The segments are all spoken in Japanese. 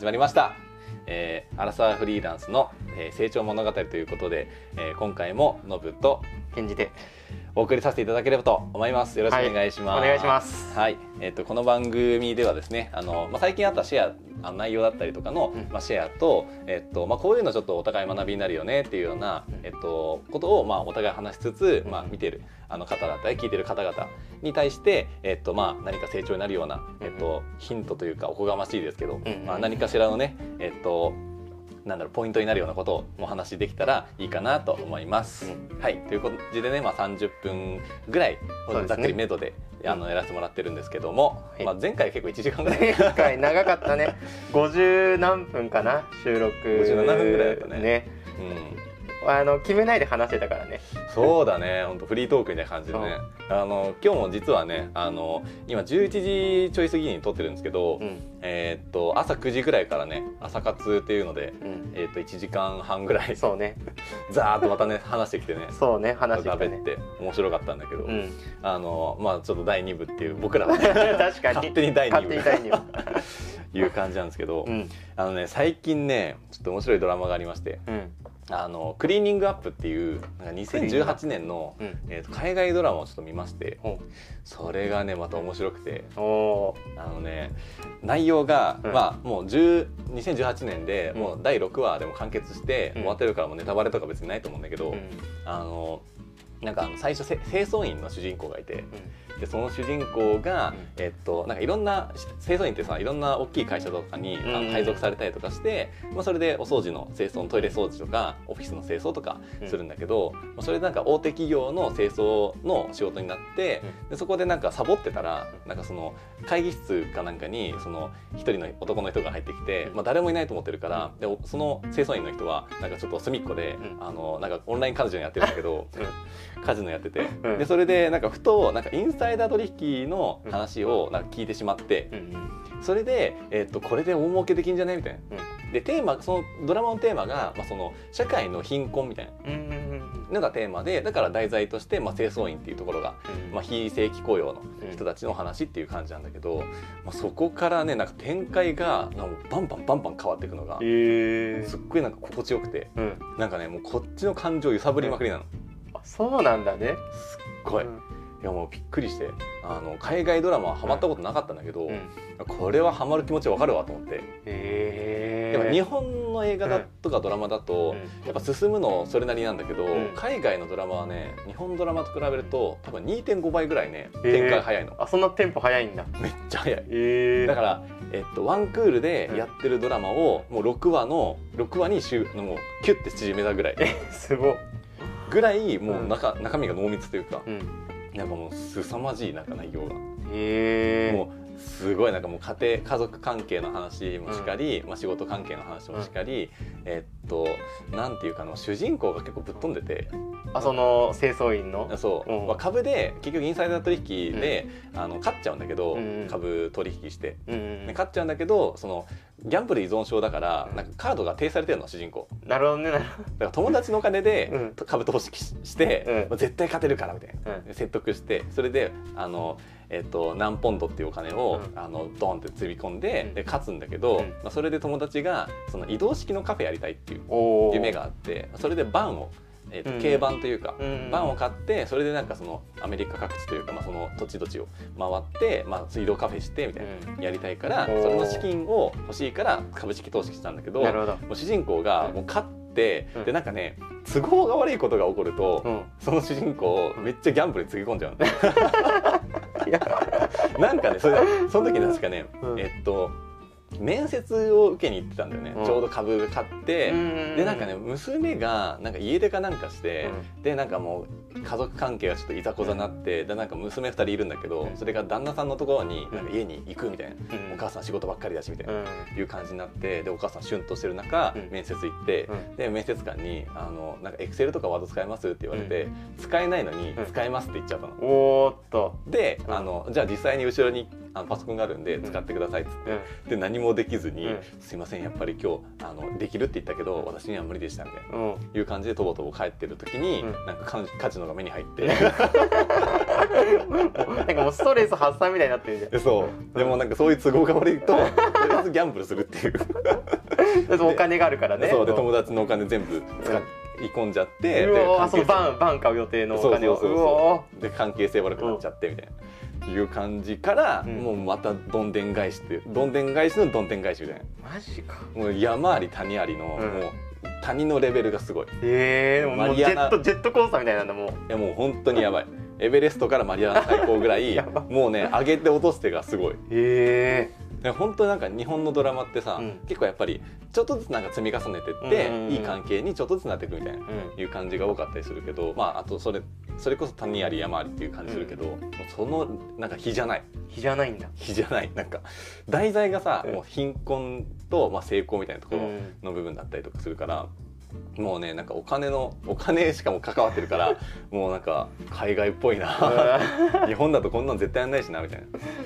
始まりました、えー、アラサーフリーランスの、えー成長物語ということで、えー今回もノブと返事でお送りさせていただければと思います。よろしくお願いします、はいお願いします。はい、えっ、とこの番組ではですねあの、まあ、最近あったシェアあの内容だったりとかの、うん。まあ、シェアと、えっとまあ、こういうのちょっとお互い学びになるよねっていうような、うん。えっと、ことを、まあ、お互い話しつつ、まあ、うん見てるあの方だったり聞いてる方々に対して、えっとまあ、何か成長になるような、えっと、ヒントというかおこがましいですけど、ん。まあ、何かしらのね、えっとなんだろうポイントになるようなことをお話しできたらいいかなと思います。はい。という感じでね、まあ、30分ぐらいざっくり目処であのやらせてもらってるんですけども、はい。まあ、前回結構1時間ぐらい。前回長かったね。50何分かな収録。57分ぐらいだったね。うん、あの決めないで話してたからね。そうだね。本当フリートークみたいな感じでね。あの今日も実はねあの今11時ちょい過ぎに撮ってるんですけど、うん。えーっと朝9時ぐらいからね朝活っていうので、うん。えーっと1時間半ぐらいそうね。ザーッとまたね話してきてね。そうね話してきたね。喋って面白かったんだけど、うん。あのまあちょっと第2部っていう僕らはね 確かに。勝手に第2部勝手に第二部。いう感じなんですけど、うん。あのね最近ねちょっと面白いドラマがありましてうんあのクリーニングアップっていうなんか2018年の、うんえー、と海外ドラマをちょっと見ましておそれがねまた面白くて。あのね内容が、うん。まあもう10 2018年でうん。もう第6話でも完結して、うん。終わってるからもうネタバレとか別にないと思うんだけど、うん。あのなんかあの最初せ清掃員の主人公がいてでその主人公が、うん。えっと、なんかいろんな清掃員ってさいろんな大きい会社とかに、あうん。の配属されたりとかして、まあ、それでお掃除の清掃のトイレ掃除とかオフィスの清掃とかするんだけど、まあそれでなんか大手企業の清掃の仕事になって、でそこでなんかサボってたらなんかその会議室かなんかにその一人の男の人が入ってきて、まあ、誰もいないと思ってるから、でその清掃員の人はなんかちょっと隅っこで、うん。あのなんかオンラインカジノやってるんだけど、カジノやってて、うん。でそれでなんかふとなんかインサイダー取引の話をなんか聞いてしまって、うんそれで、えっとこれで大儲けできんじゃね？みたいな。でテーマそのドラマのテーマが、まあ、その社会の貧困みたいな。のがテーマでだから題材として、まあ、清掃員っていうところが、うん。まあ、非正規雇用のうん。人たちの話っていう感じなんだけど、まあ、そこからねなんか展開がなんかバンバンバンバン変わっていくのがえすっごいなんか心地よくて。うん。なんかねもうこっちの感情揺さぶりまくりなの。あそうなんだね。すっごい、うん。いやもうびっくりして。あの海外ドラマはハマったことなかったんだけど、うん。これはハマる気持ちわかるわと思って、へえ。やっぱ日本の映画だとかドラマだと、やっぱ進むのそれなりなんだけど、うん。海外のドラマはね日本ドラマと比べると多分2.5倍ぐらいね展開早いの、あそんなテンポ早いんだ。めっちゃ早い。ええ。だから、えっと、ワンクールでやってるドラマをもう6話の6話にしゅもうキュッて縮めたぐらい。えすごっぐらいもう中,、中身が濃密というかうん。なんかもう凄まじいなんか内容が。もうすごいなんかもう家庭家族関係の話もしかり、まあ、仕事関係の話もしかり、えっとなんていうかな主人公が結構ぶっ飛んでて。あその清掃員の？そう、うん。まあ、株で結局インサイダー取引で、あの勝っちゃうんだけど、うん株取引して。勝っちゃうんだけどそのギャンブル依存症だからうん。なんかカードが停止されてるの主人公。なるほどねだから友達のお金でうん。株投資しして、うん。まあ絶対勝てるからみたいな。ほど説得してそれであの、えっと何ポンドっていうお金を、うん。あのドンってつぎ込んで,、うん。で勝つんだけど、うん。まあ、それで友達がその移動式のカフェやりたいっていう夢があってそれでバンを、えっとうん。軽バンというか、うん。バンを買ってそれでなんかそのアメリカ各地というか、まあ、その土地土地を回って、まあ、移動カフェしてみたいな、やりたいからそれの資金を欲しいから株式投資したんだけどもう主人公がもう勝って、うん。でなんかね都合が悪いことが起こると、うん。その主人公めっちゃギャンブルにつぎ込んじゃう なんかねそれその時確かね、うん。えっと面接を受けに行ってたんだよね、うん。ちょうど株が買って、ででなんかね娘がなんか家出かなんかして、でなんかもう家族関係がちょっといざこざになって、でなんか娘2人いるんだけど、うん。それが旦那さんのところになんか家に行くみたいな、うん。お母さん仕事ばっかりだしみたいな、うん。いう感じになってでお母さんシュンとしてる中、うん。面接行って、うん。で面接官に「あのなんかエクセルとかワード使えます?」って言われて、使えないのにうん「使えます」って言っちゃったの。おーっと。で、うん。あのじゃあ実際に後ろにあのパソコンがあるんで使ってくださいっつって、うん。で何もできずに、うん。すいませんやっぱり今日あのできるって言ったけど私には無理でしたみたいな。うん。いう感じでとぼとぼ帰ってる時に、うん。なんかカカジノが目に入って。なんかもうストレス発散みたいになってるじゃん。で そう。でもなんかそういう都合が悪いととりあえずギャンブルするっていう。お金があるからね。そうで友達のお金全部使い込んじゃってうでそのバンバン買う予定のお金を。で関係性悪くなっちゃってみたいな、いう感じから、うん。もうまたどんでん返しってどんでん返しのどんでん返しみたいマジか。なもう山あり谷ありの、うん。もう谷のレベルがすごい。いええー、もうジェットジェットコースターみたいなんだもう。やもう本当にやばいエベレストからマリアナ最高ぐらい もうね上げて落としてがすごい。えで本当になんか日本のドラマってさ、うん。結構やっぱりちょっとずつなんか積み重ねてって、うん。うんうんいい関係にちょっとずつなっていくみたいなえー、いう感じが多かったりするけどまああとそれそれこそ谷あり山ありっていう感じするけど、もうそのなんか比じゃない。うん、日じゃないんだ。比じゃない。なんか題材がさ、うん。もう貧困と、まあ、成功みたいなところうん。の部分だったりとかするから、もうねなんかお金のお金しかも関わってるから もうなんか海外っぽいな。日本だとこんなん絶対やんないしなみたい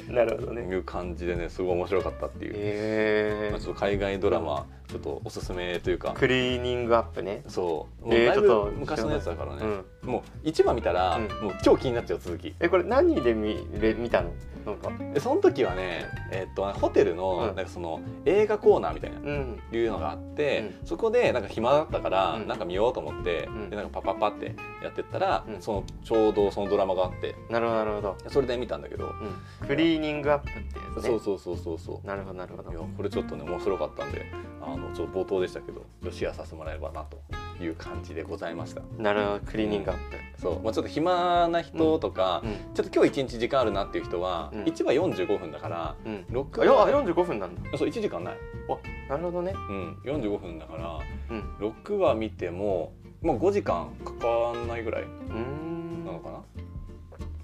な。るほどな、ね。いう感じでねすごい面白かったっていう、えまあ、ちょっと海外ドラマちょっとおすすめというか。ー、クリーニングアップね。そう。もうちょっ昔のやつだからね、うん。もう1話見たら、うん。もう超気になっちゃう続き。えこれ何で見れ見たの？なんか。でその時はね、えっとホテルのうん。なんかその映画コーナーみたいな。うん。いうのがあって、そこでなんか暇だったから、うん。なんか見ようと思って、うん。でなんかパパパってやってったら、うん。そのちょうどそのドラマがあって。なるほどなるほど、それで見たんだけど、うん、クリーニングアップってやつね。そうそうそうそうそう。なるほどなるほど。いやこれちょっとね面白かったんであのちょっと冒頭でしたけどちょっとシェアさせてもらえればなという感じでございました。なるほどクリーニングアッそう、まあ、ちょっと暇な人とか、プうん。ちょっと今日一日時間あるなっていう人は、うん。1話45分だからうん。6あよあ話45分なんだ。そう1時間ない。なるほどね。うん。45分だからうん。6話見てももう5時間かかんないぐらいなのかな？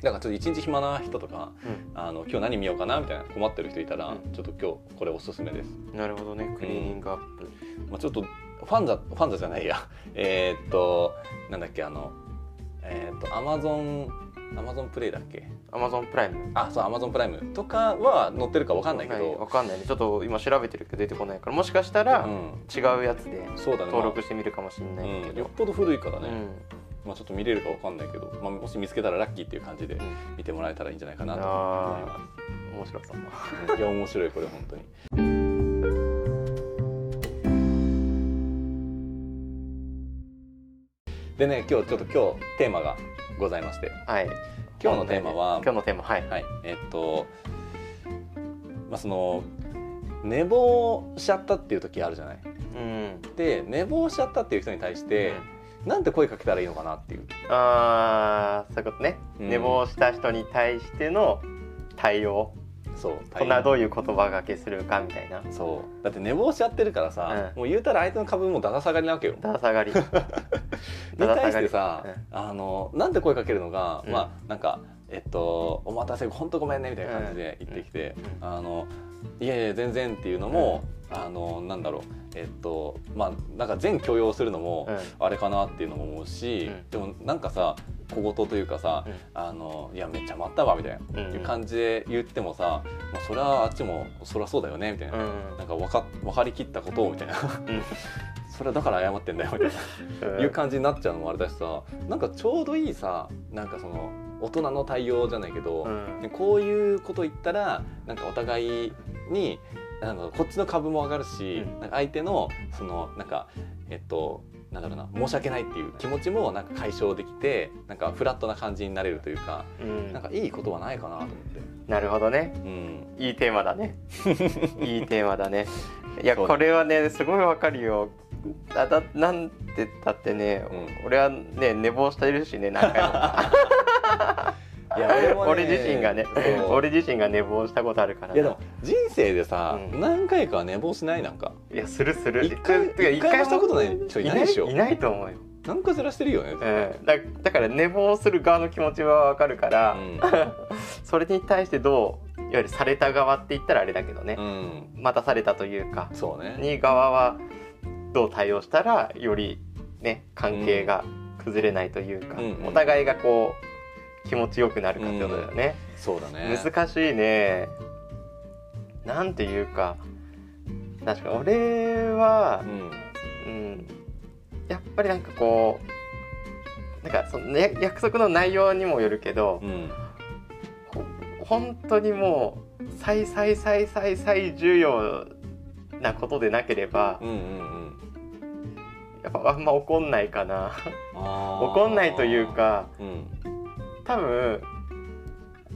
だからちょっと一日暇な人とかあの今日何見ようかなみたいな困ってる人いたら、うん。ちょっと今日これおすすめです、うんなるほどね。クリーニングアップ。まあ、ちょっとファンザファンザじゃないや。えーっとなんだっけあのえーっとアマゾンアマゾンプレイだっけ？アマゾンプライムあそうアマゾンプライムとかは載ってるかわかんないけわど、かんないね。ちょっと今調べてるけど出てこないから。もしかしたらうん、違うやつで登録してみるかもしれないけうん、どよっぽど古いからね、うんまあ、ちょっと見れるかわかんないけど、まあ、もし見つけたらラッキーっていう感じでうん見てもらえたらいいんじゃないかなと思いま面白そうす。いや面白いこれ本当に。でね今日ちょっと今日テーマがございまして。はい。今日のテーマは今日のテーマはい。はい。えっとまあその寝坊しちゃったっていう時あるじゃない。うん。で寝坊しちゃったっていう人に対して、なんて声かけたらいいのかなっていう。あーそういうことね、うん。寝坊した人に対しての対応。そうこんなどういう言葉がけするかみたいな。そう。だって寝坊しちゃってるからさ、うもう言うたら相手の株もだだ下がりなわけよ。だだ下がり。に対してさ、うあのなんて声かけるのが、うん。まあなんかえっとお待たせ本当ごめんねみたいな感じで言ってきて、うん。あのいやいや全然っていうのも、あのなんだろう。えっとまあなんか全許容するのも、うん。あれかなっていうのも思うし、うん。でもなんかさ小言というかさ、うん。あのいやめっちゃ待ったわみたいな、うん。いう感じで言ってもさ、まあ、それはあっちもそりゃそうだよねみたいな、うん。なんか分か分かりきったことをみたいな。うん。それはだから謝ってんだよみたいな。うん。いう感じになっちゃうのもあれだしさなんかちょうどいいさなんかその大人の対応じゃないけど、うん。でこういうこと言ったらなんかお互いになんかこっちの株も上がるし、うん。相手のそのなんかえっとなんだろうな申し訳ないっていう気持ちもなんか解消できてなんかフラットな感じになれるというか、うん。なんかいい言葉ないかなと思って。なるほどね。うん。いいテーマだね。いいテーマだね。いやこれはねすごいわかるよ。だだなんてだってね、う俺はね寝坊してるしね何回も いや俺もね俺自身がね俺自身が寝坊したことあるからいやでも人生でさ、うん。何回かは寝坊しないなんか。いやするする。一回一回もしたことない人いないでしょ。いないと思うよ、何かずらしてるよね、うん、だだから寝坊する側の気持ちはわかるから、それに対してどういわゆるされた側って言ったらあれだけどね。う、ん、待たされたというかそうね。に側はどう対応したらよりね関係が崩れないというか、うん。うん。お互いがこう気持ちよくなるかってことだよね、そうだね。難しいね。なんていうか。確か俺はう、ん。うん、やっぱりなんかこなんかその、ね、約束の内容にもよるけど、うん。ほ本当にもう最最最最最重要なことでなければうんうんうん。やっぱあんま怒んないかな。怒んないというかうん多分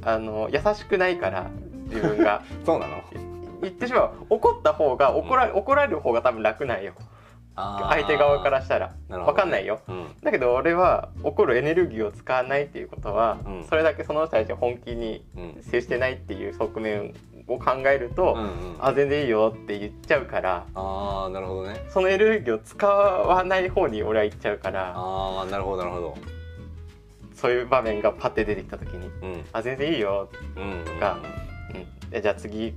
あの優しくないから自分が。そうなの？言ってしまう。怒った方が怒ら,、怒られる方が多分楽なんよ。相手側からしたら。分かんないよ。うん。だけど俺は怒るエネルギーを使わないっていうことは、うん。それだけその人たちが本気にうん接してないっていう側面を考えると、うんうん。あ全然いいよって言っちゃうからああなるほどね。そのエネルギーを使わない方に俺は言っちゃうから。ああなるほどなるほどそういう場面がパッて出てきた時にうん「あ全然いいよ」うん。がうんえじゃあ次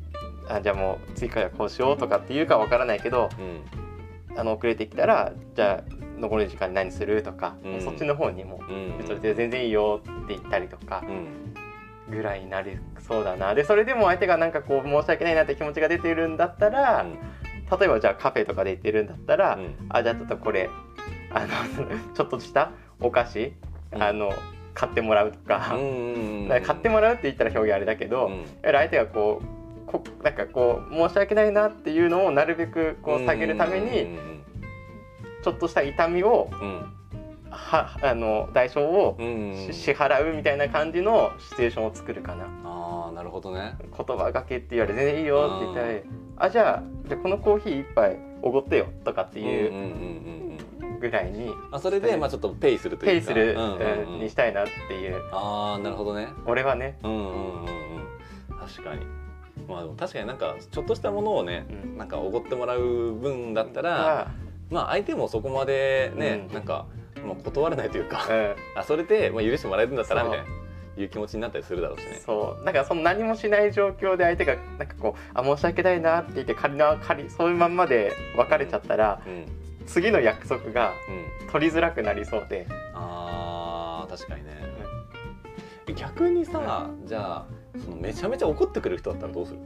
あじゃあもう次からこうしようとかっていうかわからないけどうん。あの遅れてきたらじゃあ残りの時間に何するとか、うん。そっちの方にもうん。それで全然いいよって言ったりとかうん。ぐらいになりそうだな。でそれでも相手がなんかこう申し訳ないなって気持ちが出てるんだったら、例えばじゃあカフェとかで行ってるんだったら、うん。あじゃあちょっとこれあの ちょっとしたお菓子、うんあの買ってもらうとか,、買ってもらうって言ったら表現あれだけど、うん。相手がこうこなんかこう申し訳ないなっていうのをなるべくこう下げるためにうんちょっとした痛みをうん。はあの代償を支払うみたいな感じのシチュエーションを作るかな。ああなるほどね。言葉がけって言われて全然いいよって言ったらあじゃあじゃあこのコーヒー一杯おごってよとかっていううんうんうんうんうんぐらいにあそれでまあちょっとペイするというか。ペイする、うんうんうん。うんにしたいなっていう。ああなるほどね。俺はね、うんうんうんうん。確かに。まあでも確かになんかちょっとしたものをねうん。なんかおごってもらう分だったらはまあ相手もそこまでね、うん。なんかもう断れないというかうん。あそれで、まあ、許してもらえるんだったらみたいないう気持ちになったりするだろうしね。そう。だからその何もしない状況で相手がなんかこうあ申し訳ないなって言って仮な仮そういうまんまで別れちゃったら、うん次の約束がうん、取りづらくなりそうで、あー確かにね、逆にさ、じゃあそのめちゃめちゃ怒ってくる人だったらどうする、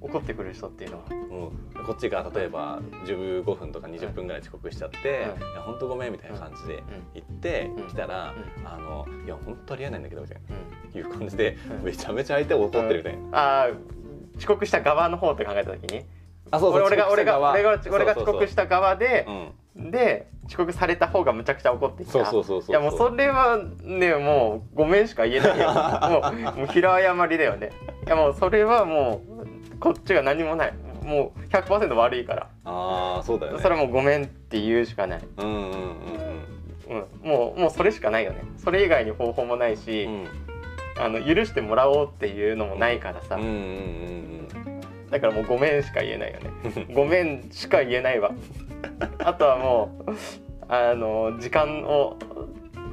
怒ってくる人っていうのは。うん、こっちが例えば15分とか20分ぐらい遅刻しちゃって「うん。いや本当ごめん」みたいな感じで言ってうん。来たらう「あのいや本当ありえないんだけど」みたいうん。ないう感じでうん。めちゃめちゃ相手を怒ってるみたいな。あー遅刻した側の方って考えた時にあそうそう俺俺が俺が俺が俺が遅刻した側でうん。で遅刻された方がむちゃくちゃ怒ってきた。そうそうそうそう。いやもうそれはねもうごめんしか言えないよ。もうもう平謝りだよね。いやもうそれはもうこっちが何もない。もう100%悪いから、ああそうだよね。それはもうごめんって言うしかない、うんうんうんうん、もうもうそれしかないよね。それ以外に方法もないし、うん。あの許してもらおうっていうのもないからさ、うんうんうんだからもうごめんしか言えないよね。ごめんしか言えないわ。あとはもうあの時間を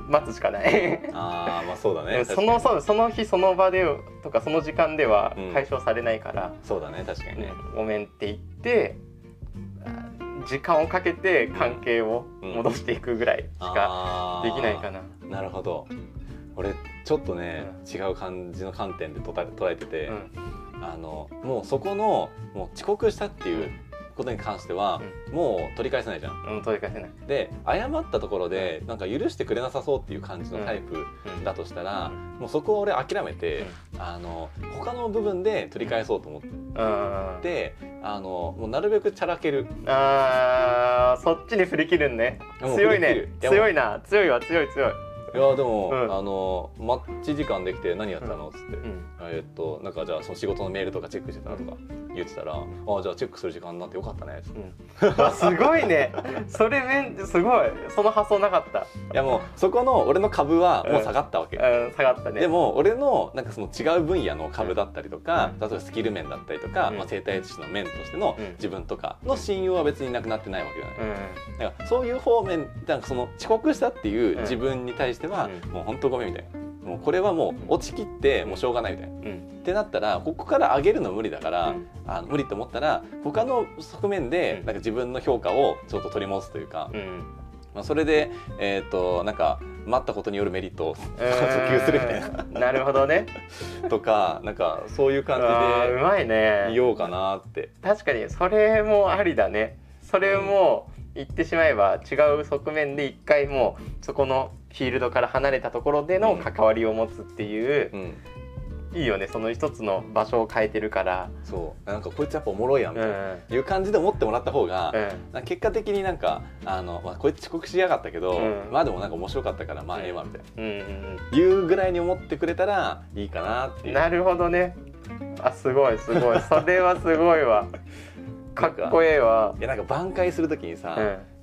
待つしかない。ああまあそうだね。そのそその日その場でとかその時間ではうん。解消されないから、そうだね確かにね。ごめんって言ってあ時間をかけて関係を戻していくぐらいしかできないかな。なるほど。俺ちょっとね、違う感じの観点で捉え捉えてて、うんあのもうそこのもう遅刻したっていうことに関しては、もう取り返せないじゃん。うん、取り返せない。で謝ったところでなんか許してくれなさそうっていう感じのタイプうん。だとしたら、うん。もうそこを俺諦めて、あの他の部分で取り返そうと思っうん、て、あのもうなるべくちゃらける。あーそっちに振り切るんね。強いね。強いな。強いわ強い強い、いやでも、うん。あのマッチ時間できて何やったの？っつって、うん、えっとなんかじゃあその仕事のメールとかチェックしてたとか言ってたら、あじゃあチェックする時間になってよかったね。っつってあすごいね。それめんすごい。その発想なかった、いやもうそこの俺の株はもう下がったわけ、うん、下がったね。でも俺のなんかその違う分野の株だったりとか、例えばスキル面だったりとか、うん。まあ、生態師の面としてのうん。自分とかの信用は別になくなってないわけじゃない、うん。だからそういう方面なんかその遅刻したっていううん。自分に対しては、うん。もう本当ごめんみたいな。もうこれはもう落ちきってもうしょうがないみたいな。うん。ってなったらここから上げるの無理だから、うん。あの無理と思ったら他の側面でうん。なんか自分の評価をちょっと取り戻すというか、うん。まあ、それで、えー、となんか待ったことによるメリットを 訴求するみたいな。うんなるほどね。とかなんかそういう感あーうじまいね。で言おうかなって。確かにそれもありだね。それも言ってしまえば違う側面で一回もうそこのフィールドから離れたところでの関わりを持つっていう、うん。いいよねその一つの場所を変えてるから、そう。なんかこいつやっぱおもろいやんみうん。たいな、いう感じで思ってもらった方が、結果的になんかあの、まあ、こいつ遅刻しやがったけど、うん。まあでもなんか面白かったからまあええわみたいな、うんうんいうぐらいに思ってくれたらいいかなっていう。うんなるほどね。あすごいすごい。それはすごいわ。かっこええわ。いやなんか挽回するときにさ、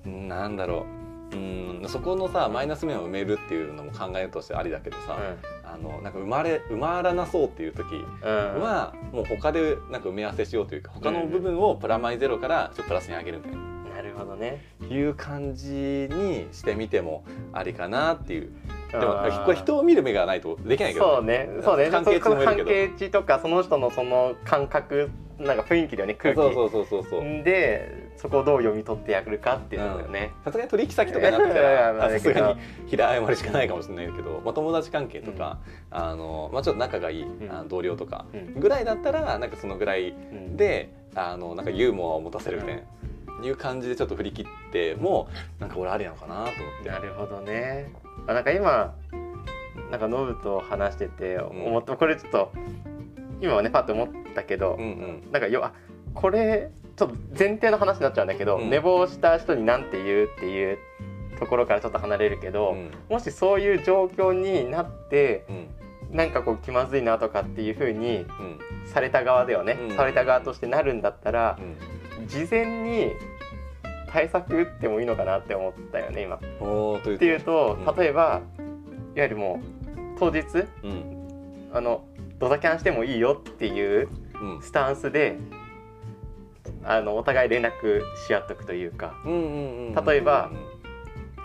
うんうん。なんだろううんそこのさマイナス面を埋めるっていうのも考えとしてありだけどさ、あのなんか生まれ埋まらなそうっていう時うんうんは、もう他でなんか埋め合わせしようというか他の部分をプラマイゼロからちょっとプラスに上げるみたいな。なるほどね。いう感じにしてみてもありかなっていう。でもこれ人を見る目がないとできないけど、そうね。そうね。関係値関係値とかその人のその感覚なんか雰囲気だよね空気。そうそうそうそうそう。でそこをどう読み取ってやるかっていうのだよね、さすがに取引先とかになってきたら さすがに平謝りしかないかもしれないけど、まあ、友達関係とか、あのまあ、ちょっと仲がいい、ん。あの同僚とかうん。ぐらいだったらなんかそのぐらいうん。であのなんかユーモアを持たせるみたいな、いう感じでちょっと振り切ってもなんか俺ありなのかなと思って。なるほどね。あなんか今なんかノブと話してて思った、これちょっと今はねパッと思ったけど、うんうん。なんかよあこれちょっと前提の話になっちゃうんだけど、うん。寝坊した人に何て言うっていうところからちょっと離れるけど、うん。もしそういう状況になってうん。なんかこう気まずいなとかっていう風にうん。された側ではね、うん。された側としてなるんだったらう、ん。事前に対策打ってもいいのかなって思ったよね今。っていうとうん。例えばいわゆるもう当日うん。あのドタキャンしてもいいよっていううん。スタンスであのお互い連絡し合っとくというか。うんうんうんうん例えば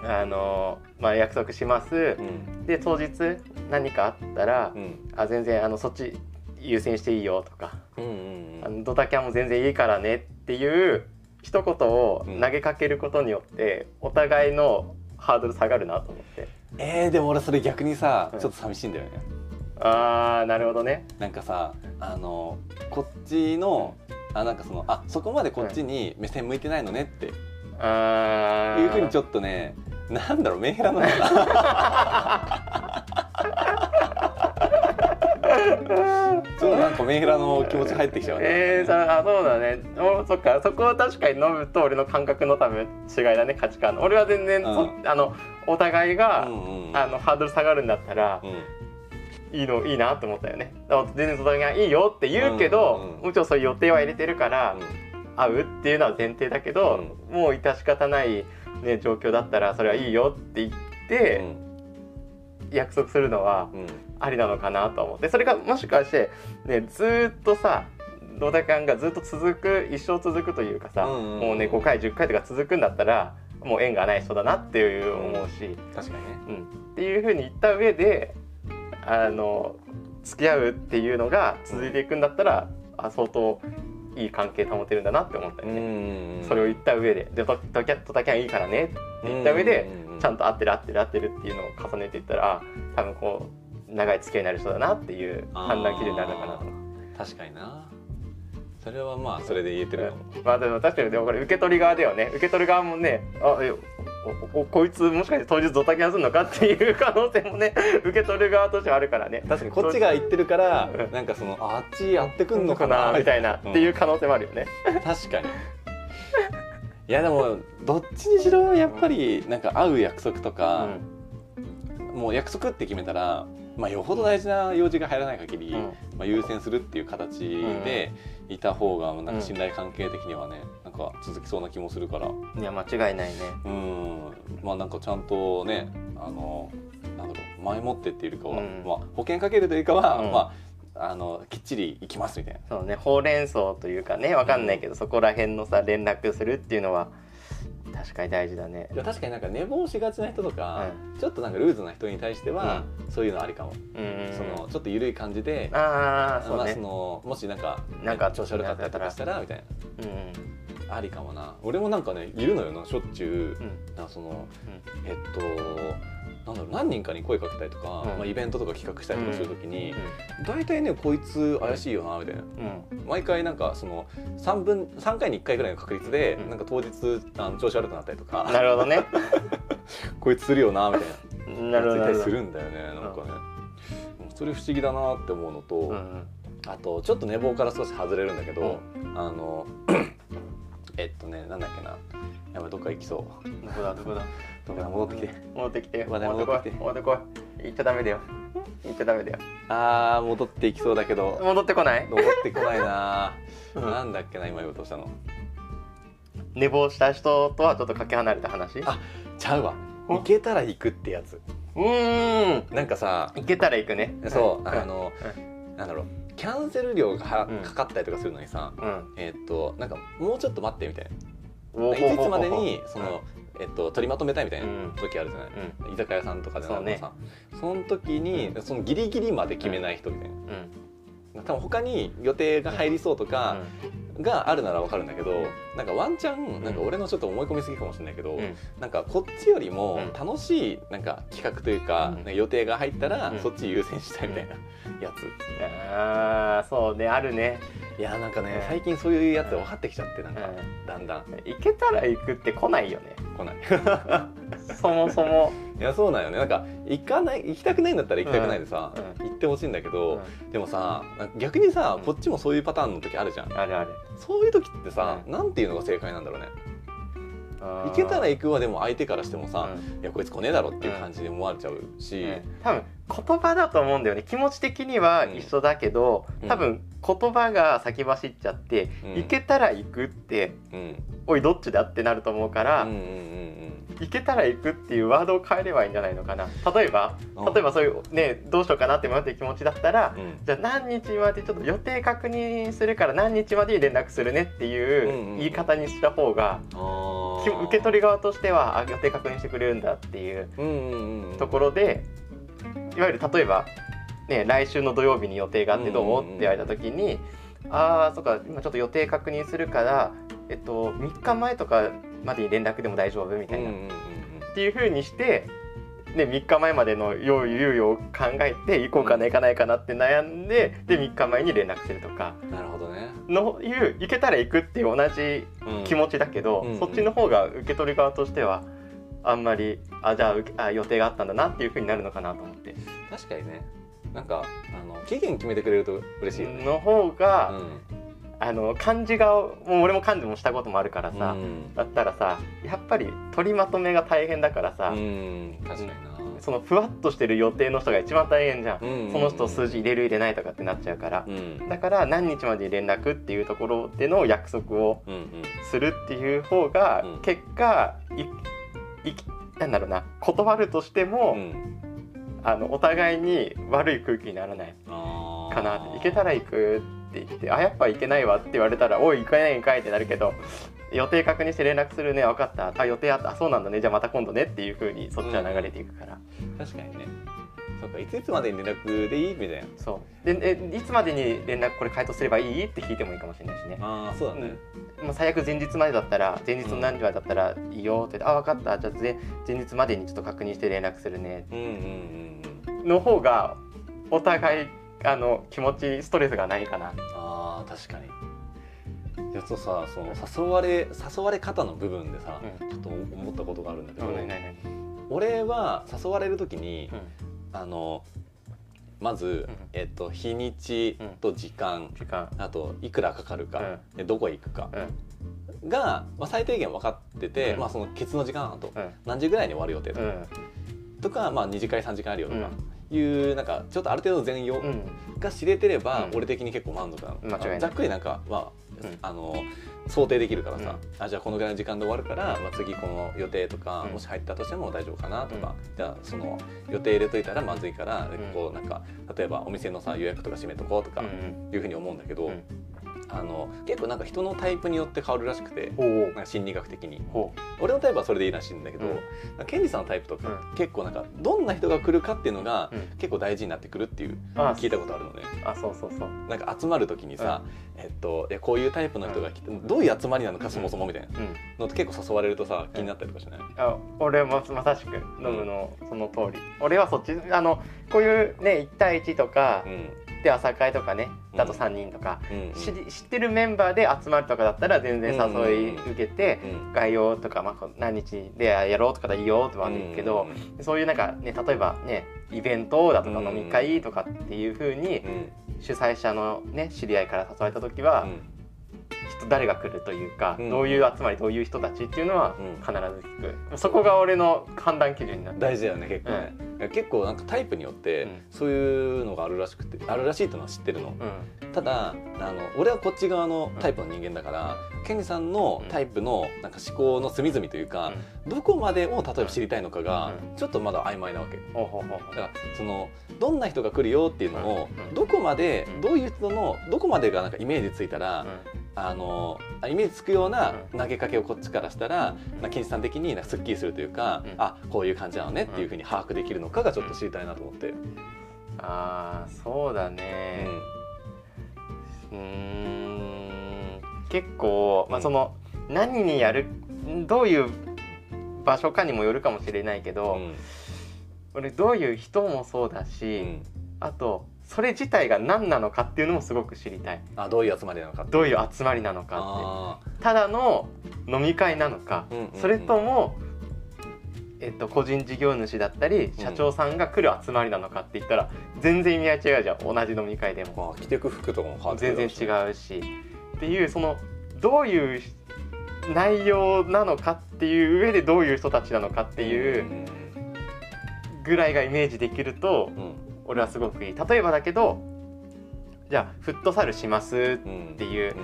あの、まあ、約束します。うん。で当日何かあったらうん。あ全然あのそっち優先していいよとか。うんうん。あのドタキャンも全然いいからねっていう一言を投げかけることによってお互いのハードル下がるなと思って。えー、でも俺それ逆にさうん。ちょっと寂しいんだよね。あーなるほどね。なんかさあのこっちのあなんかそのあそこまでこっちに目線向いてないのねって。あー。いうふうにちょっとねなんだろうメンヘラなのかな ちょっとなんかメンヘラの気持ち入ってきちゃうね。えー、さあそうだね。おそっか。そこは確かにノブと俺の感覚の多分違いだね価値観の。俺は全然そ、うあのお互いが、うんうんあのハードル下がるんだったらうん。いいのいいなと思ったよね。全然お互いがいいよって言うけど、うんうんもちろんそういう予定は入れてるから、会うっていうのは前提だけど、もう致し方ない、ね、状況だったらそれはいいよって言っうて、ん。約束するのはうんありなのかなと思って。それがもしかして、ね、ずーっとさドタキャンがずっと続く一生続くというかさ、うんうんうん。もうね5回10回とか続くんだったらもう縁がない人だなっていう思うし、確かにね。うん。っていうふうに言った上であの付き合うっていうのが続いていくんだったらあ相当いい関係保てるんだなって思ったよね。それを言った上で。でドドキャドタキャンいいからねって言った上でちゃんとと合ってる合ってる合ってるっていうのを重ねていったらあ多分こう長い付き合いになる人だなっていう判断基準になるのかなと。確かにな。それはまあそれで言えてるかも。まあでも確かにでもこれ受け取り側だよね。受け取る側もねあえおおこいつもしかして当日ドタキャンするのかっていう可能性もね 受け取る側としてはあるからね。確かに。こっちが言ってるからうん。なんかそのああっちやってくんのかななみたいな。うんっていう可能性もあるよね。確かに。いやでもどっちにしろやっぱりなんか会う約束とか、もう約束って決めたら、まあ、よほど大事な用事が入らない限り、うん。まあ、優先するっていう形でいた方がなんか信頼関係的にはねなんか続きそうな気もするから。いや間違いないね。うん。まあなんかちゃんとねあのなんだろう前もってっていうよりかまあ、保険かけるというかは、うん。まああのきっちり行きますみたいな。そうねほうれん草というかねわかんないけど、そこら辺のさ連絡するっていうのは確かに大事だね。いや確かになんか寝坊しがちな人とか、ちょっとなんかルーズな人に対しては、そういうのありかも、うん。そのちょっと緩い感じで、まあ、ああそ。のもしなんかなんか調子悪かったりとかしたらみたいうん。なありかもな。俺もなんかねいるのよなしょっちゅう、うん。なそのえっとなんだろう何人かに声かけたりとか、うん。まあ、イベントとか企画したりとかするときに、大体ねこいつ怪しいよなみたいな。うん。毎回なんかその3分3回に1回ぐらいの確率で、うん。なんか当日あの調子悪くなったりとかなるほどね。こいつするよなみたいな。なるほどするんだよねなんかね、それ不思議だなって思うのと、あとちょっと寝坊から少し外れるんだけど、あの えっとねなんだっけな。やばいどっか行きそう。どこだどこだ？戻ってきて。戻ってきて戻ってこい。戻ってきて。戻ってこい。行っちゃダメだよ。行っちゃダメだよ。あー戻っていきそうだけど。戻ってこない？戻ってこないな。うん。なんだっけな今言おうとしたの。寝坊した人とはちょっとかけ離れた話？あちゃうわ。お行けたら行くってやつ。うーん。なんかさ行けたら行くね。そう、ん。あの、なんだろう。キャンセル料がかかったりとかするのにさ、うん。えーっとなんかもうちょっと待ってみたいおないついつまでにほその、えっと、取りまとめたいみたいなうん。時あるじゃない、うん。居酒屋さんとかでなんかそさそ,、の時にそのギリギリまで決めない人みたいな、うん。多分他に予定が入りそうとかがあるならわかるんだけどなんかワンチャンなんか俺のちょっと思い込みすぎかもしれないけど、うん。なんかこっちよりもうん。楽しいなんか企画というか,、か予定が入ったらうん。そっち優先したいみたいなやつ、あーそうねあるね。いやなんかね、うん。最近そういうやつ分かってきちゃってなんか、うだんだん。行けたら行くって来ないよね。来ない。そもそも。いやそうなんよね。なんか行かない行きたくないんだったら行きたくないでさ、う行ってほしいんだけど、うでもさ逆にさうん。こっちもそういうパターンの時あるじゃん、あるあるそういう時ってさ、うん。なんていうのが正解なんだろうね。行けたら行くはでも相手からしてもさ、うん。いやこいつ来ねえだろっていう感じで思われちゃうし、うん。多分言葉だと思うんだよね。気持ち的には一緒だけど、うん。多分言葉が先走っちゃって、うん。行けたら行くってうん。おいどっちだってなると思うから、うんうんうん行けたら行くっていうワードを変えればいいんじゃないのかな。例えばうん。例えばそういうねどうしようかなって迷ってる気持ちだったら、うん。じゃあ何日までちょっと予定確認するから何日までに連絡するねっていううん言い方にした方が、受け取り側としてはあ予定確認してくれるんだっていうところでいわゆる例えば、ね、来週の土曜日に予定があってどう、って言われた時に「ああそっか今ちょっと予定確認するから、えっと、3日前とかまでに連絡でも大丈夫?」みたいな、っていうふうにして、ね、3日前までの用意猶予を考えて行こうかな行かないかなって悩んでで3日前に連絡するとか。うんなるほどね、のいう行けたら行くっていう同じうん気持ちだけど、うん。そっちの方が受け取り側としてはあんまりあじゃああ予定があったんだなっていうふうになるのかなと思って。確かにね。なんかあの期限決めてくれると嬉しいよね、の方が、うん。あの漢字がもう俺も漢字もしたこともあるからさ、うん。だったらさやっぱり取りまとめが大変だからさ、うん確かにな、そのふわっとしてる予定の人が一番大変じゃん、うん。その人数字入れる入れないとかってなっちゃうから、うん。だから何日までに連絡っていうところでの約束をうんうん。するっていう方が、うん。結果いいなんだろうな断るとしても、うん。あのお互いに悪い空気にならない。かなって。行けたら行くって言ってあやっぱ行けないわって言われたらおい行かないんかいってなるけど予定確認して連絡するね。分かった。あ予定あった。あそうなんだね。じゃあまた今度ねっていう風にそっちは流れていくから、確かにねそうかいついつまでに連絡でいい？みたいな。そう。でえいつまでに連絡これ回答すればいい？って聞いてもいいかもしれないしね。ああそうだね、まあ、最悪前日までだったら前日の何時までだったらいいよって言って、あ分かった。じゃあ前前日までにちょっと確認して連絡するね。うん、うんうんうん。の方がお互いあの気持ちストレスがないかな。あー確かに。やつとさその誘われ誘われ方の部分でさ、うん。ちょっと思ったことがあるんだけど、俺は誘われる時に、うんあのまず、えっと、日にちと時間、あといくらかかるか、うどこへ行くかうん。が、まあ、最低限分かってて、うん。まあ、そのケツの時間あとうん。何時ぐらいに終わる予定とか,、うん。とかまあ、2時間3時間あるよとか、うん。いうなんかちょっとある程度の全容うん。が知れてれば、うん。俺的に結構満足なの、ざっくりなんかまあ、うん。あの想定できるからさ、あじゃあこのぐらいの時間で終わるから、まあ、次この予定とか、うん。もし入ったとしても大丈夫かなとか、じゃあその予定入れといたらまずいから、ん。こうなんか例えばお店のさ予約とか閉めとこうとかうん。いうふうに思うんだけど、うんあの結構なんか人のタイプによって変わるらしくてほう。なんか心理学的に。ほ俺のタイプはそれでいいらしいんだけど、うん。ケンジさんのタイプとか、う結構なんかどんな人が来るかっていうのが、うん。結構大事になってくるっていうあ聞いたことあるのね。あそうそうそう。なんか集まる時にさ、えっと、こういうタイプの人が来て、どういう集まりなのかそもそもみたいなうん。のって結構誘われるとさ気になったりとかしない、あ俺はままさしく飲むのその通り。俺はそっちあのこういうね1対1とかうんでて朝会とかねだと3人とか、うん知ってるメンバーで集まるとかだったら全然誘い受けて、うん。概要とか、まあ、何日でやろうとかでいいよとは言うけど、そういうなんかね例えばねイベントだとかうん飲み会とかっていう風にうん。主催者のね知り合いから誘われた時は、うん。人誰が来るというか、うん。どういう集まりどういう人たちっていうのはうん。必ず聞く、そこが俺の判断基準になって大事だよね結構ね、結構なんかタイプによってうん。そういうのがあるらしくてあるらしいっていうのは知ってるの、うん。ただあの俺はこっち側のタイプの人間だから、ケンジさんのタイプのなんか思考の隅々というか、どこまでを例えば知りたいのかがうちょっとまだ曖昧なわけ。だからそのどんな人が来るよっていうのをうん。どこまでうん。どういう人のどこまでがなんかイメージついたらあのイメージつくようなうん。投げかけをこっちからしたらうんまあケンジさん的になんかすっきりするというかうん。あこういう感じなのねっていうふうに把握できるのかがちょっと知りたいなと思って。ああそうだうねん。うーん。結構、まあ、うんその何にやるどういう場所かにもよるかもしれないけど、うん。俺どういう人もそうだうし、ん。あとそれ自体が何なのかっていうのもすごく知りたい。あどういう集まりなのかどういう集まりなのかあってただの飲み会なのか、うんうんうん。それとも、えっと、個人事業主だったり社長さんが来る集まりなのかって言ったら全然意味合い違うじゃん。同じ飲み会でも。ーまあ着てく服とかも全る然違うし。っていうそのどういう内容なのかっていう上でどういう人たちなのかっていうぐらいがイメージできるとうん俺はすごくいい。例えばだけどじゃあフットサルしますうんっていう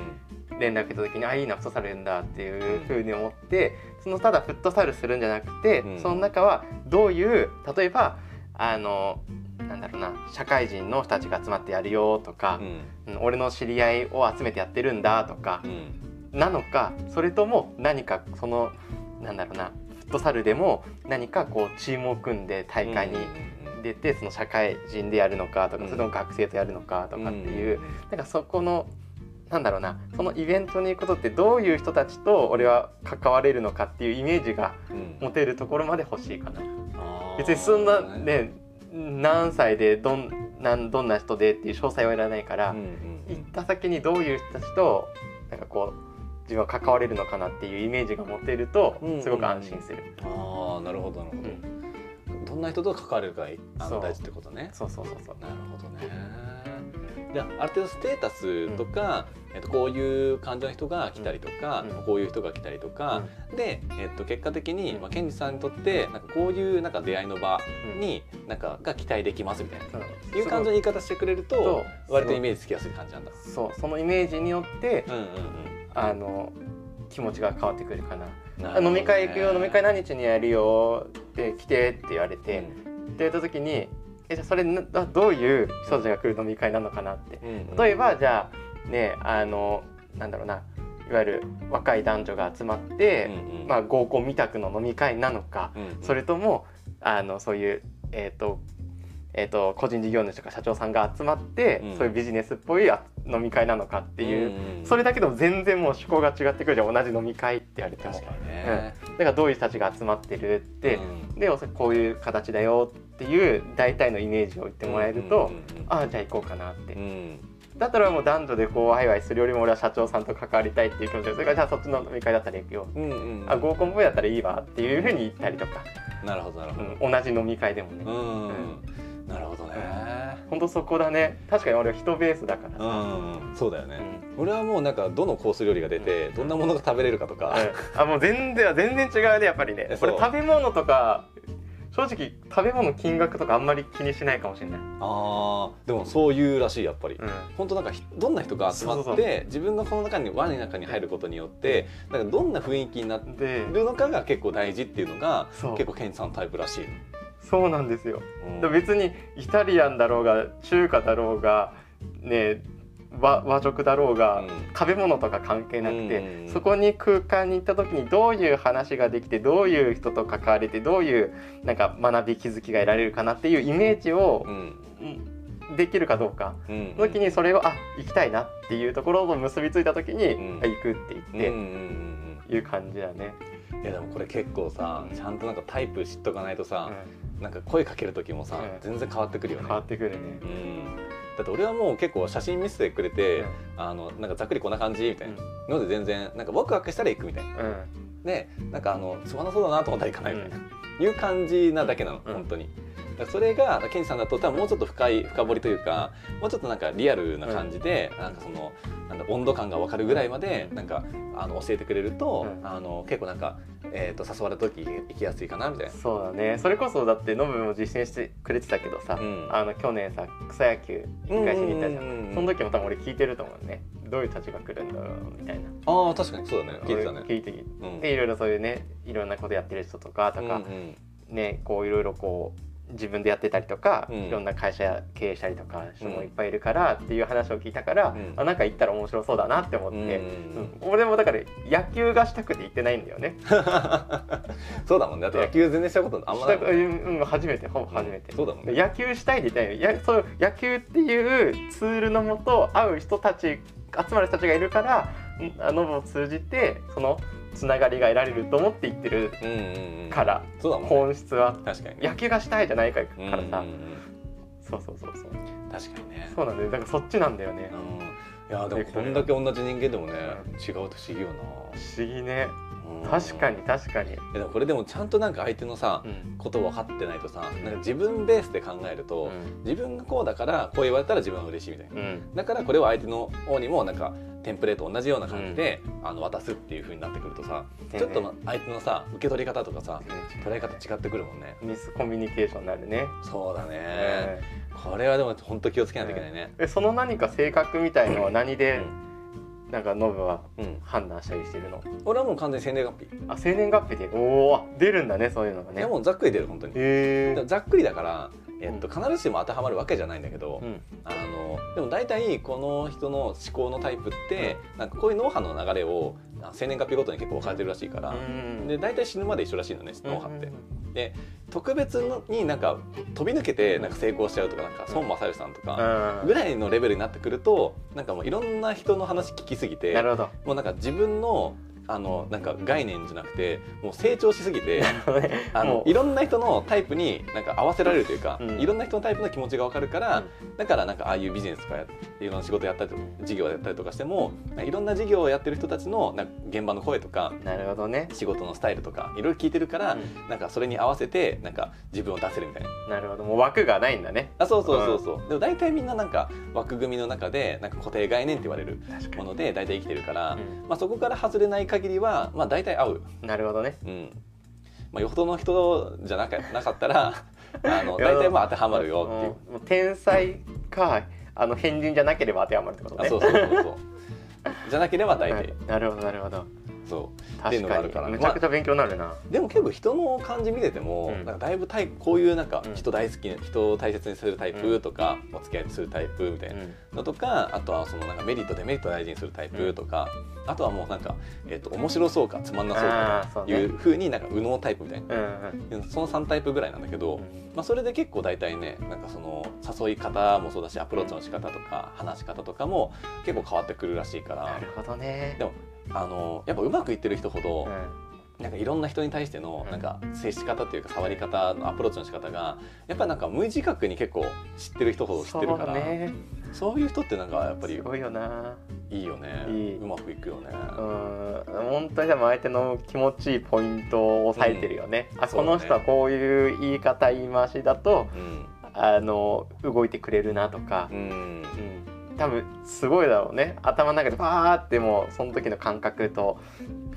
うん連絡来た時にあいいなフットサルやるんだっていうふうに思ってそのただフットサルするんじゃなくて、うん。その中はどういう例えばあのなんだろうな社会人の人たちが集まってやるよとかう、ん。うん俺の知り合いを集めてやってるんだとかう、ん。なのかそれとも何かそのなんだろうなフットサルでも何かこうチームを組んで大会に出てその社会人でやるのかとか、うん。それとも学生とやるのかとかっていう、ん。なんかそこのなんだろうなそのイベントに行くことってどういう人たちと俺は関われるのかっていうイメージがうん。持てるところまで欲しいかな。あー。別にそんなね何歳でどんなんどんな人でっていう詳細はいらないから、うんうん行った先にどういう人たちとなんかこう自分は関われるのかなっていうイメージが持てるとうんすごく安心する。ああなるほどなるほど、うんどんな人と関われるかあの大事ってことね。そうそうそうそう。なるほどね。じゃあある程度ステータスとか、えっと、こういう感じの人が来たりとか、うん。こういう人が来たりとか、で、えっと、結果的に、まあ、ケンジさんにとってなんかこういうなんか出会いの場になんかが期待できますみたいな、うん。いう感じの言い方してくれると割とイメージつきやすい感じなんだ。そう。そのイメージによってうんうん。あの気持ちが変わってくるかな。飲み会行くよ飲み会何日にやるよって来てって言われて、って言った時にえじゃあそれなどういう人たちが来る飲み会なのかなって。例えばじゃあねあのなんだろうないわゆる若い男女が集まって、うんうん。まあ、合コンみたくの飲み会なのか、うんうん。それともあのそういう、えーとえー、と個人事業主とか社長さんが集まって、うん。そういうビジネスっぽいあ飲み会なのかっていう、んん。それだけでも全然もう趣向が違ってくるじゃん。同じ飲み会って言われても。確かにね。だからどういう人たちが集まってるって、うん。でおそこういう形だよっていう大体のイメージを言ってもらえると、うんうんうんああじゃあ行こうかなって、うん。だったらもう男女でこうワイワイするよりも俺は社長さんと関わりたいっていう気持ちでそれからじゃあそっちの飲み会だったら行くよ、うんうんあ合コンっぽいだったらいいわっていうふうに言ったりとか、なるほどなるほど。うん。同じ飲み会でもね、うん、なるほどね。ほん。とそこだね。確かに俺は人ベースだからうさ、ん、そうだよね。うん。俺はもうなんかどのコース料理が出てどんなものが食べれるかとか、うん。あもう全然全然違うねやっぱりね。えそう。俺食べ物とか正直食べ物金額とかあんまり気にしないかもしれない、ああでもそういうらしいやっぱり。うん。本当なんかひどんな人が集まって自分がこの中に輪の中に入ることによってなんかどんな雰囲気になってでるのかが結構大事っていうのが結構ケンジさんのタイプらしいの。そうなんですよ。うん。でも別にイタリアンだろうが中華だろうがね和和食だろうが、うん。食べ物とか関係なくて、うん。そこに空間に行った時にどういう話ができてどういう人と関われてどういうなんか学び気づきが得られるかなっていうイメージをできるかどうか。うんの時にそれをあ行きたいなっていうところと結びついた時に、行くって言って、いう感じだね。うんいやでもこれ結構さうんちゃんとなんかタイプ知っとかないとうさ、んなんか声かける時もさ、うん。全然変わってくるよね。変わってくるね。うん、だって俺はもう結構写真見せてくれて、うん。あのなんかざっくりこんな感じみたいな。ので全然なんかワクワクしたら行くみたいな。うん。でなんかあのつまらなそうだなと思ったら行かないみたいな、いう感じなだけなの、うん。本当に。だそれがケンジさんだと多分もうちょっと深い深掘りというかもうちょっとなんかリアルな感じで、なんかそのなんだ温度感が分かるぐらいまでなんかあの教えてくれると、うんあの結構なんか、えー、と誘われた時行きやすいかなみたいな。そうだね。それこそだってノブも実践してくれてたけどさ、うん。あの去年さ草野球一回しに行ったじゃん,、うんうんうんうん。その時も多分俺聞いてると思うね。どういう立ちが来るんだろうみたいな。ああ確かにそうだね。聞いてたね。俺聞いて聞いてうん。でいろいろそういうねいろんなことやってる人とかとか、うんうん。ねこういろいろこう自分でやってたりとか、うん。いろんな会社経営したりとか人もいっぱいいるからっていう話を聞いたから、うん。あなんか行ったら面白そうだなって思って、うん。うん。俺もだから野球がしたくて行ってないんだよね。そうだもんね。だって野球全然したことあんまないうん、初めてほぼ初めて、そうだもんね。野球したいでいたい。のやそう野球っていうツールのもと会う人たち集まる人たちがいるからんあノブを通じてそのつながりが得られると思って言ってるうんうんうん。から、そうんね。本質は。確かにね。野球がしたいじゃないからさ、うんうんうん。そうそうそうそう。確かにね。そうなんだよ。だからそっちなんだよね。うん。いやでもこんだけ同じ人間でもね違うと不思議よな。不思議ね。うん確かに確かに、でもこれでもちゃんとなんか相手のさうん。こと分かってないとさなんか自分ベースで考えると、自分がこうだからこう言われたら自分は嬉しいみたいな。うん。だからこれを相手の方にもなんかテンプレート同じような感じで、あの渡すっていう風になってくるとさ、ね。ちょっとま相手のさ受け取り方とかさ捉え方違ってくるもんね。ミスコミュニケーションになるね、そうだね、うん。これはでも本当気をつけないといけないね、えその何か性格みたいのは何で、うなんかノブはん。判断したりしてるの？俺はもう完全に生年月日、あ生年月日でおお出るんだねそういうのがね。いやもうざっくり出る本当に、ざっくりだから、えっと、必ずしも当てはまるわけじゃないんだけど、うん。あのでも大体この人の思考のタイプって、なんかこういう脳波の流れをあ生年月日ごとに結構分かれてるらしいから、うん。で大体死ぬまで一緒らしいのね脳波って。うんで特別になんか飛び抜けてなんか成功しちゃうとかなんか孫正義さんとかうん。ぐらいのレベルになってくるとなんかもういろんな人の話聞きすぎてなるほど。もうなんか自分のあのなんか概念じゃなくてもう成長しすぎて あのいろんな人のタイプになんか合わせられるというか、うん。いろんな人のタイプの気持ちが分かるから、だからなんかああいうビジネスとかやいろんな仕事やったりとか事業やったりとかしてもいろんな事業をやってる人たちのなんか現場の声とかなるほどね。仕事のスタイルとかいろいろ聞いてるから、うん。なんかそれに合わせてなんか自分を出せるみたいな。なるほど。もう枠がないんだね。あそうそうそうそう、でも大体みんななんか枠組みの中でなんか固定概念って言われる確もので大体生きてるから、うん。まあ、そこから外れない限りは、まあ、大体合う。なるほどね。うん。まあ、よほどの人じゃなかなかったら あの大体まあ当てはまるよっていう。う天才かあの変人じゃなければ当てはまるってことね。あそうそうそうそう。じゃなければ大体、うんなるほどなるほどそう。っていうのがあ確かにるからめちゃくちゃ勉強になるな、でも結構人の感じ見てても、うん。なんかだいぶタイこういうなんかうん。人大好きな人を大切にするタイプとか、お付き合いするタイプみたいな。のとかあとはそのなんかメリットデメリットを大事にするタイプとか、あとはもうなんか、えっと面白そうかつまんなそうかというふうになんか右脳タイプみたいな。うんうんその3タイプぐらいなんだけど、うん。まあ、それで結構大体ねなんかその誘い方もそうだしアプローチの仕方とか話し方とかも結構変わってくるらしいから。なるほどね。でもあのやっぱうまくいってる人ほど、うん。なんかいろんな人に対してのうん。なんか接し方というか触り方のアプローチの仕方がやっぱなんか無自覚に結構知ってる人ほど知ってるからそうね。そういう人ってなんかやっぱりすごいよな。いいよね。うまくいくよね。うん。本当にでも相手の気持ちいいポイントを押さえてるよね、うだねこの人はこういう言い方言い回しだとうん。あの動いてくれるなとか。う、ん。うん多分すごいだろうね。頭の中でバーってもうその時の感覚と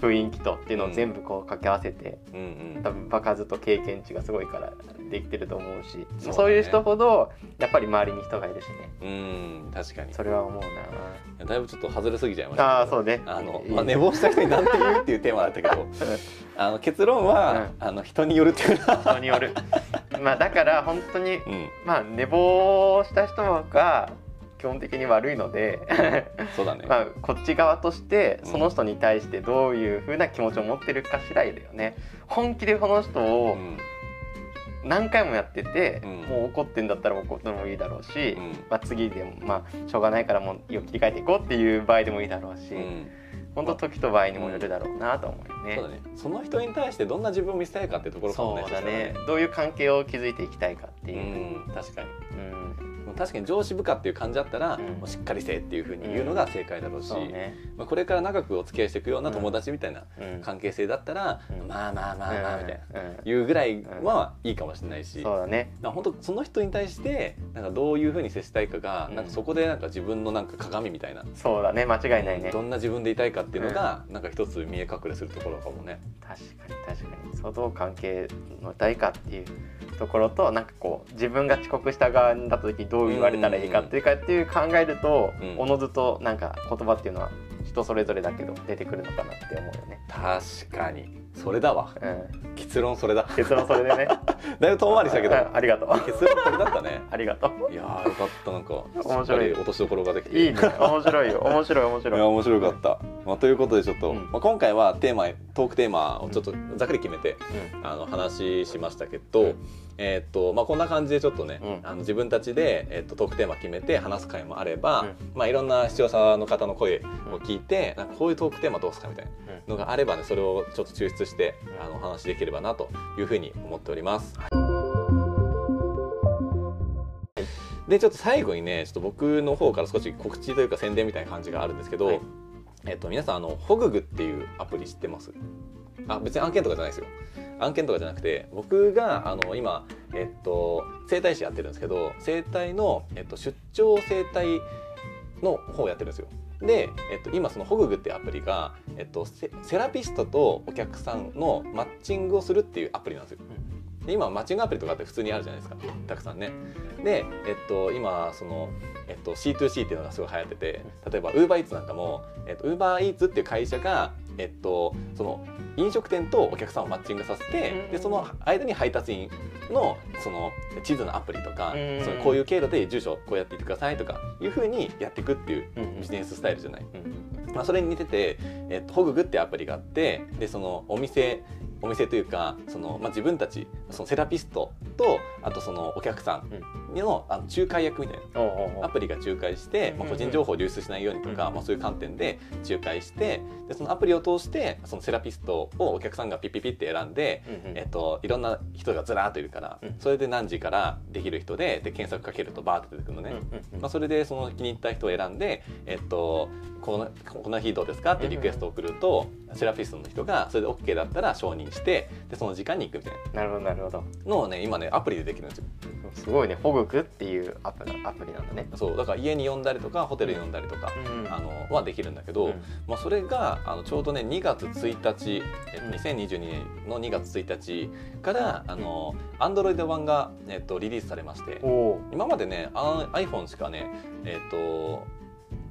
雰囲気とっていうのを全部こう掛け合わせて、うんうん。多分場数と経験値がすごいからできてると思うしそうだね。そういう人ほどやっぱり周りに人がいるしね。うん確かに。いそれは思うやだいぶちょっと外れすぎちゃいました。ああーそうね。あのまあ、寝坊した人に何て言うっていうテーマだったけど あの結論は、あの人によるっていう人による。まあだから本当にうん、まあ寝坊した人が基本的に悪いので。そうだね、まあこっち側としてうん。その人に対してどういうふうな気持ちを持ってるか次第だよね。本気でこの人うをん。何回もやってて、うん。もう怒ってんだったら怒ってもいいだろうし、うん。まあ、次でもまあしょうがないからもう切り替えていこうっていう場合でもいいだろうし、うん本当時と場合にもよるだろうなと思うよね。そうだね。その人に対してどんな自分を見せたいかっていうところかもねそうだね。どういう関係を築いていきたいかってう。いう、ん確かに。うん確かに上司部下っていう感じだったら、うん。もうしっかりせえっていうふうに言うのが正解だろうし、まあ、これから長くお付き合いしていくような友達みたいなうん。関係性だったら、うん。まあまあまあまあみたいな、いうぐらいはいいかもしれないし、そうだね。まあ本当その人に対してなんかどういうふうに接したいかが、うん。なんかそこでなんか自分のなんか鏡みたいな、そうだね。間違いないね。どんな自分でいたいかっていうのが、なんか一つ見え隠れするところかもね。確かに確かに。そうどう関係のたいかっていうところとなんかこう自分が遅刻した側になった時にどう言われたらいいかっていうかっていう考えると、うんおのずとなんか言葉っていうのは人それぞれだけど出てくるのかなって思うよね。確かにそれだわ。うん、結論それだ。結論それでね。だいぶ遠回りしたけど。うんありがとう。結論それだったね。ありがとう。いやーよかった。なんか面白い。落としどころができて。いいね。面白いよ。面白い面い白い。や面白かった、まあ、ということでちょっと、うん。まあ、今回はテーマトークテーマをちょっとざっくり決めて、うん。あの話しましたけど、うん。えーっとまあ、こんな感じでちょっとね、うん。あの自分たちで、えーっとトークテーマ決めて話す会もあれば、うん。まあ、いろんな視聴者の方の声を聞いて、なんかこういうトークテーマどうすかみたいなのがあればねそれをちょっと抽出してあのお話しできればなというふうに思っております。でちょっと最後にねちょっと僕の方から少し告知というか宣伝みたいな感じがあるんですけど、はい。えっと、皆さんあのホググっていうアプリ知ってます？あ別に案件とかじゃないですよ。案件とかじゃなくて僕があの今、えっと、整体師やってるんですけど整体の、えっと、出張整体の方をやってるんですよで、えっと、今そのホググっていうアプリが、えっと、セセラピストとお客さんのマッチングをするっていうアプリなんですよ。で今マッチングアプリとかって普通にあるじゃないですかたくさんねで、えっと、今その、えっと、C2C っていうのがすごい流行ってて例えば UberEats なんかも、えっと、UberEats っていう会社が、えっと、その飲食店とお客さんをマッチングさせてでその間に配達員のその地図のアプリとかうんそのこういう経路で住所こうやっていってくださいとかいうふうにやっていくっていううんビジネススタイルじゃない。うんまあ、それに似てて、えっと、ホググってアプリがあってでそのお店お店というかその、まあ、自分たちそのセラピストとあとそのお客さんの,、あの仲介役みたいな。アプリが仲介して、まあ、個人情報を流出しないようにとか、うんまあ、そういう観点で仲介してでそのアプリを通してそのセラピストをお客さんがピッピッピッて選んで、えっと、いろんな人がずらーっといるから、うん。それで何時からできる人でで検索かけるとバーって出てくるのね。まあ、それでその気に入った人を選んで、えっと、このこの日どうですかってリクエストを送ると、セラピストの人がそれで OK だったら承認してでその時間に行くみたいなるほどなるほど。なのをね今ねアプリでできるんですよすごいね。ホグクっていうアプリアプリなんだね。そうだから家に呼んだりとかホテルに呼んだりとか、うんあのはできるんだけど、うんまあ、それがあのちょうどね2月1日、えっとうん2022年の2月1日からあの Android 版が、えっと、リリースされまして。今までねあ iPhone しかねえっ、と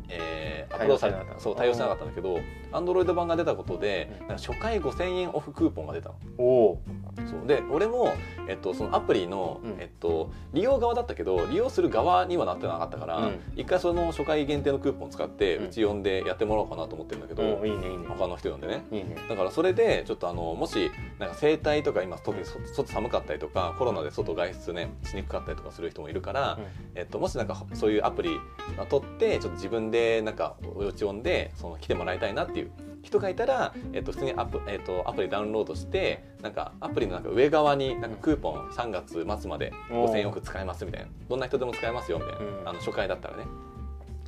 えーアップロードされた。そう対応してなかったんだけど Android 版が出たことで初回5000円オフクーポンが出たの。おお。そう。で俺も、えっと、そのアプリの、うん。えっと、利用側だったけど利用する側にはなってなかったから、うん。一回その初回限定のクーポンを使ってうち呼んでやってもらおうかなと思ってるんだけど、いいねいいね。他の人呼んでね。いいね。だからそれでちょっとあのもしなんか整体とか今特にそ外寒かったりとかコロナで外外出ねしにくかったりとかする人もいるから、えっと、もしなんかそういうアプリを取ってちょっと自分でなんかおうち呼んでその来てもらいたいなっていう人がいたら、えっと、普通にアプ,、えっと、アプリダウンロードしてなんかアプリのなんか上側になんかクーポン3月末までおー5000円オフ使えますみたいな。どんな人でも使えますよみたいな、うん。あの初回だったらね。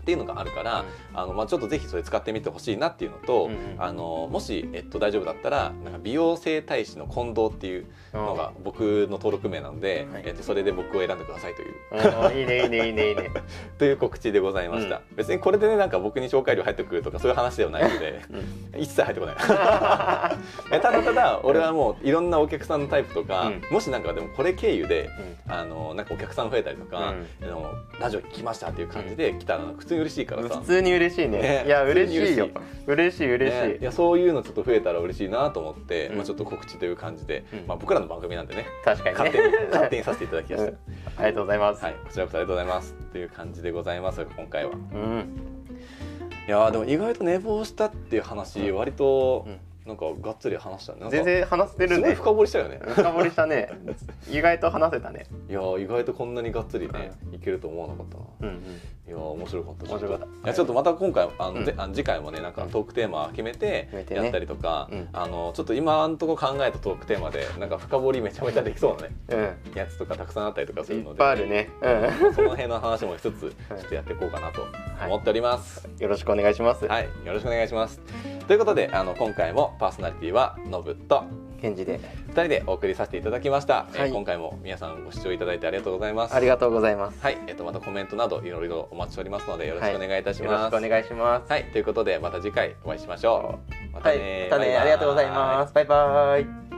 っていうのがあるから、あのまあ、ちょっとぜひそれ使ってみてほしいなっていうのと、あのもし、えっと、大丈夫だったらなんか美容整体師の近藤っていうのが僕の登録名なので、はい。えっと、それで僕を選んでくださいという。いいねいいねいいねいいね。という告知でございました、別にこれでねなんか僕に紹介料入ってくるとかそういう話ではないのでうん。一切入ってこない。えただただ俺はもういろんなお客さんのタイプとか、うん。もしなんかでもこれ経由であのなんかお客さん増えたりとか、うん。あのラジオ聞きましたっていう感じで来たら普通に嬉しいからさ普、通に嬉しいね。ねいや嬉しいよ。嬉しい嬉しい。ねいやそういうのちょっと増えたら嬉しいなと思って、うんまあ、ちょっと告知という感じで、うんまあ、僕らの番組なんでね確かに勝ね。手に 勝手にさせていただきました、うんありがとうございます。はい、こちらこそありがとうございますという感じでございます今回はうん。いやーでも意外と寝坊したっていう話割とうんなんかがっつり話したね。全然話せてるね。深掘りしたよね。深掘りしたね。意外と話せたね。いやー意外とこんなにがっつりねい。けると思わなかったな。うんうん。いいや面白かった面白かった。いやちょっとまた今回あの、うん。であの次回もねなんかトークテーマ決めてやったりとか、うん。あのちょっと今んとこ考えたトークテーマでなんか深掘りめちゃめちゃできそうなねうん。やつとかたくさんあったりとかすいっるので、ぱいあるね。うん。その辺の話も一つちょっとやっていこうかなと思っております。よろしくお願いします。はい、よろしくお願いします。ということであの今回もパーソナリティはノブと返事で。2人でお送りさせていただきました、えーはい。今回も皆さんご視聴いただいてありがとうございます。ありがとうございます。はい、えっ、とまたコメントなどいろいろお待ちしておりますのでよろしくお願いいたしよろます。しくお願いします。はい、ということでまた次回お会いしましょう。またはい。ねまたねありがとうございます。バイバイ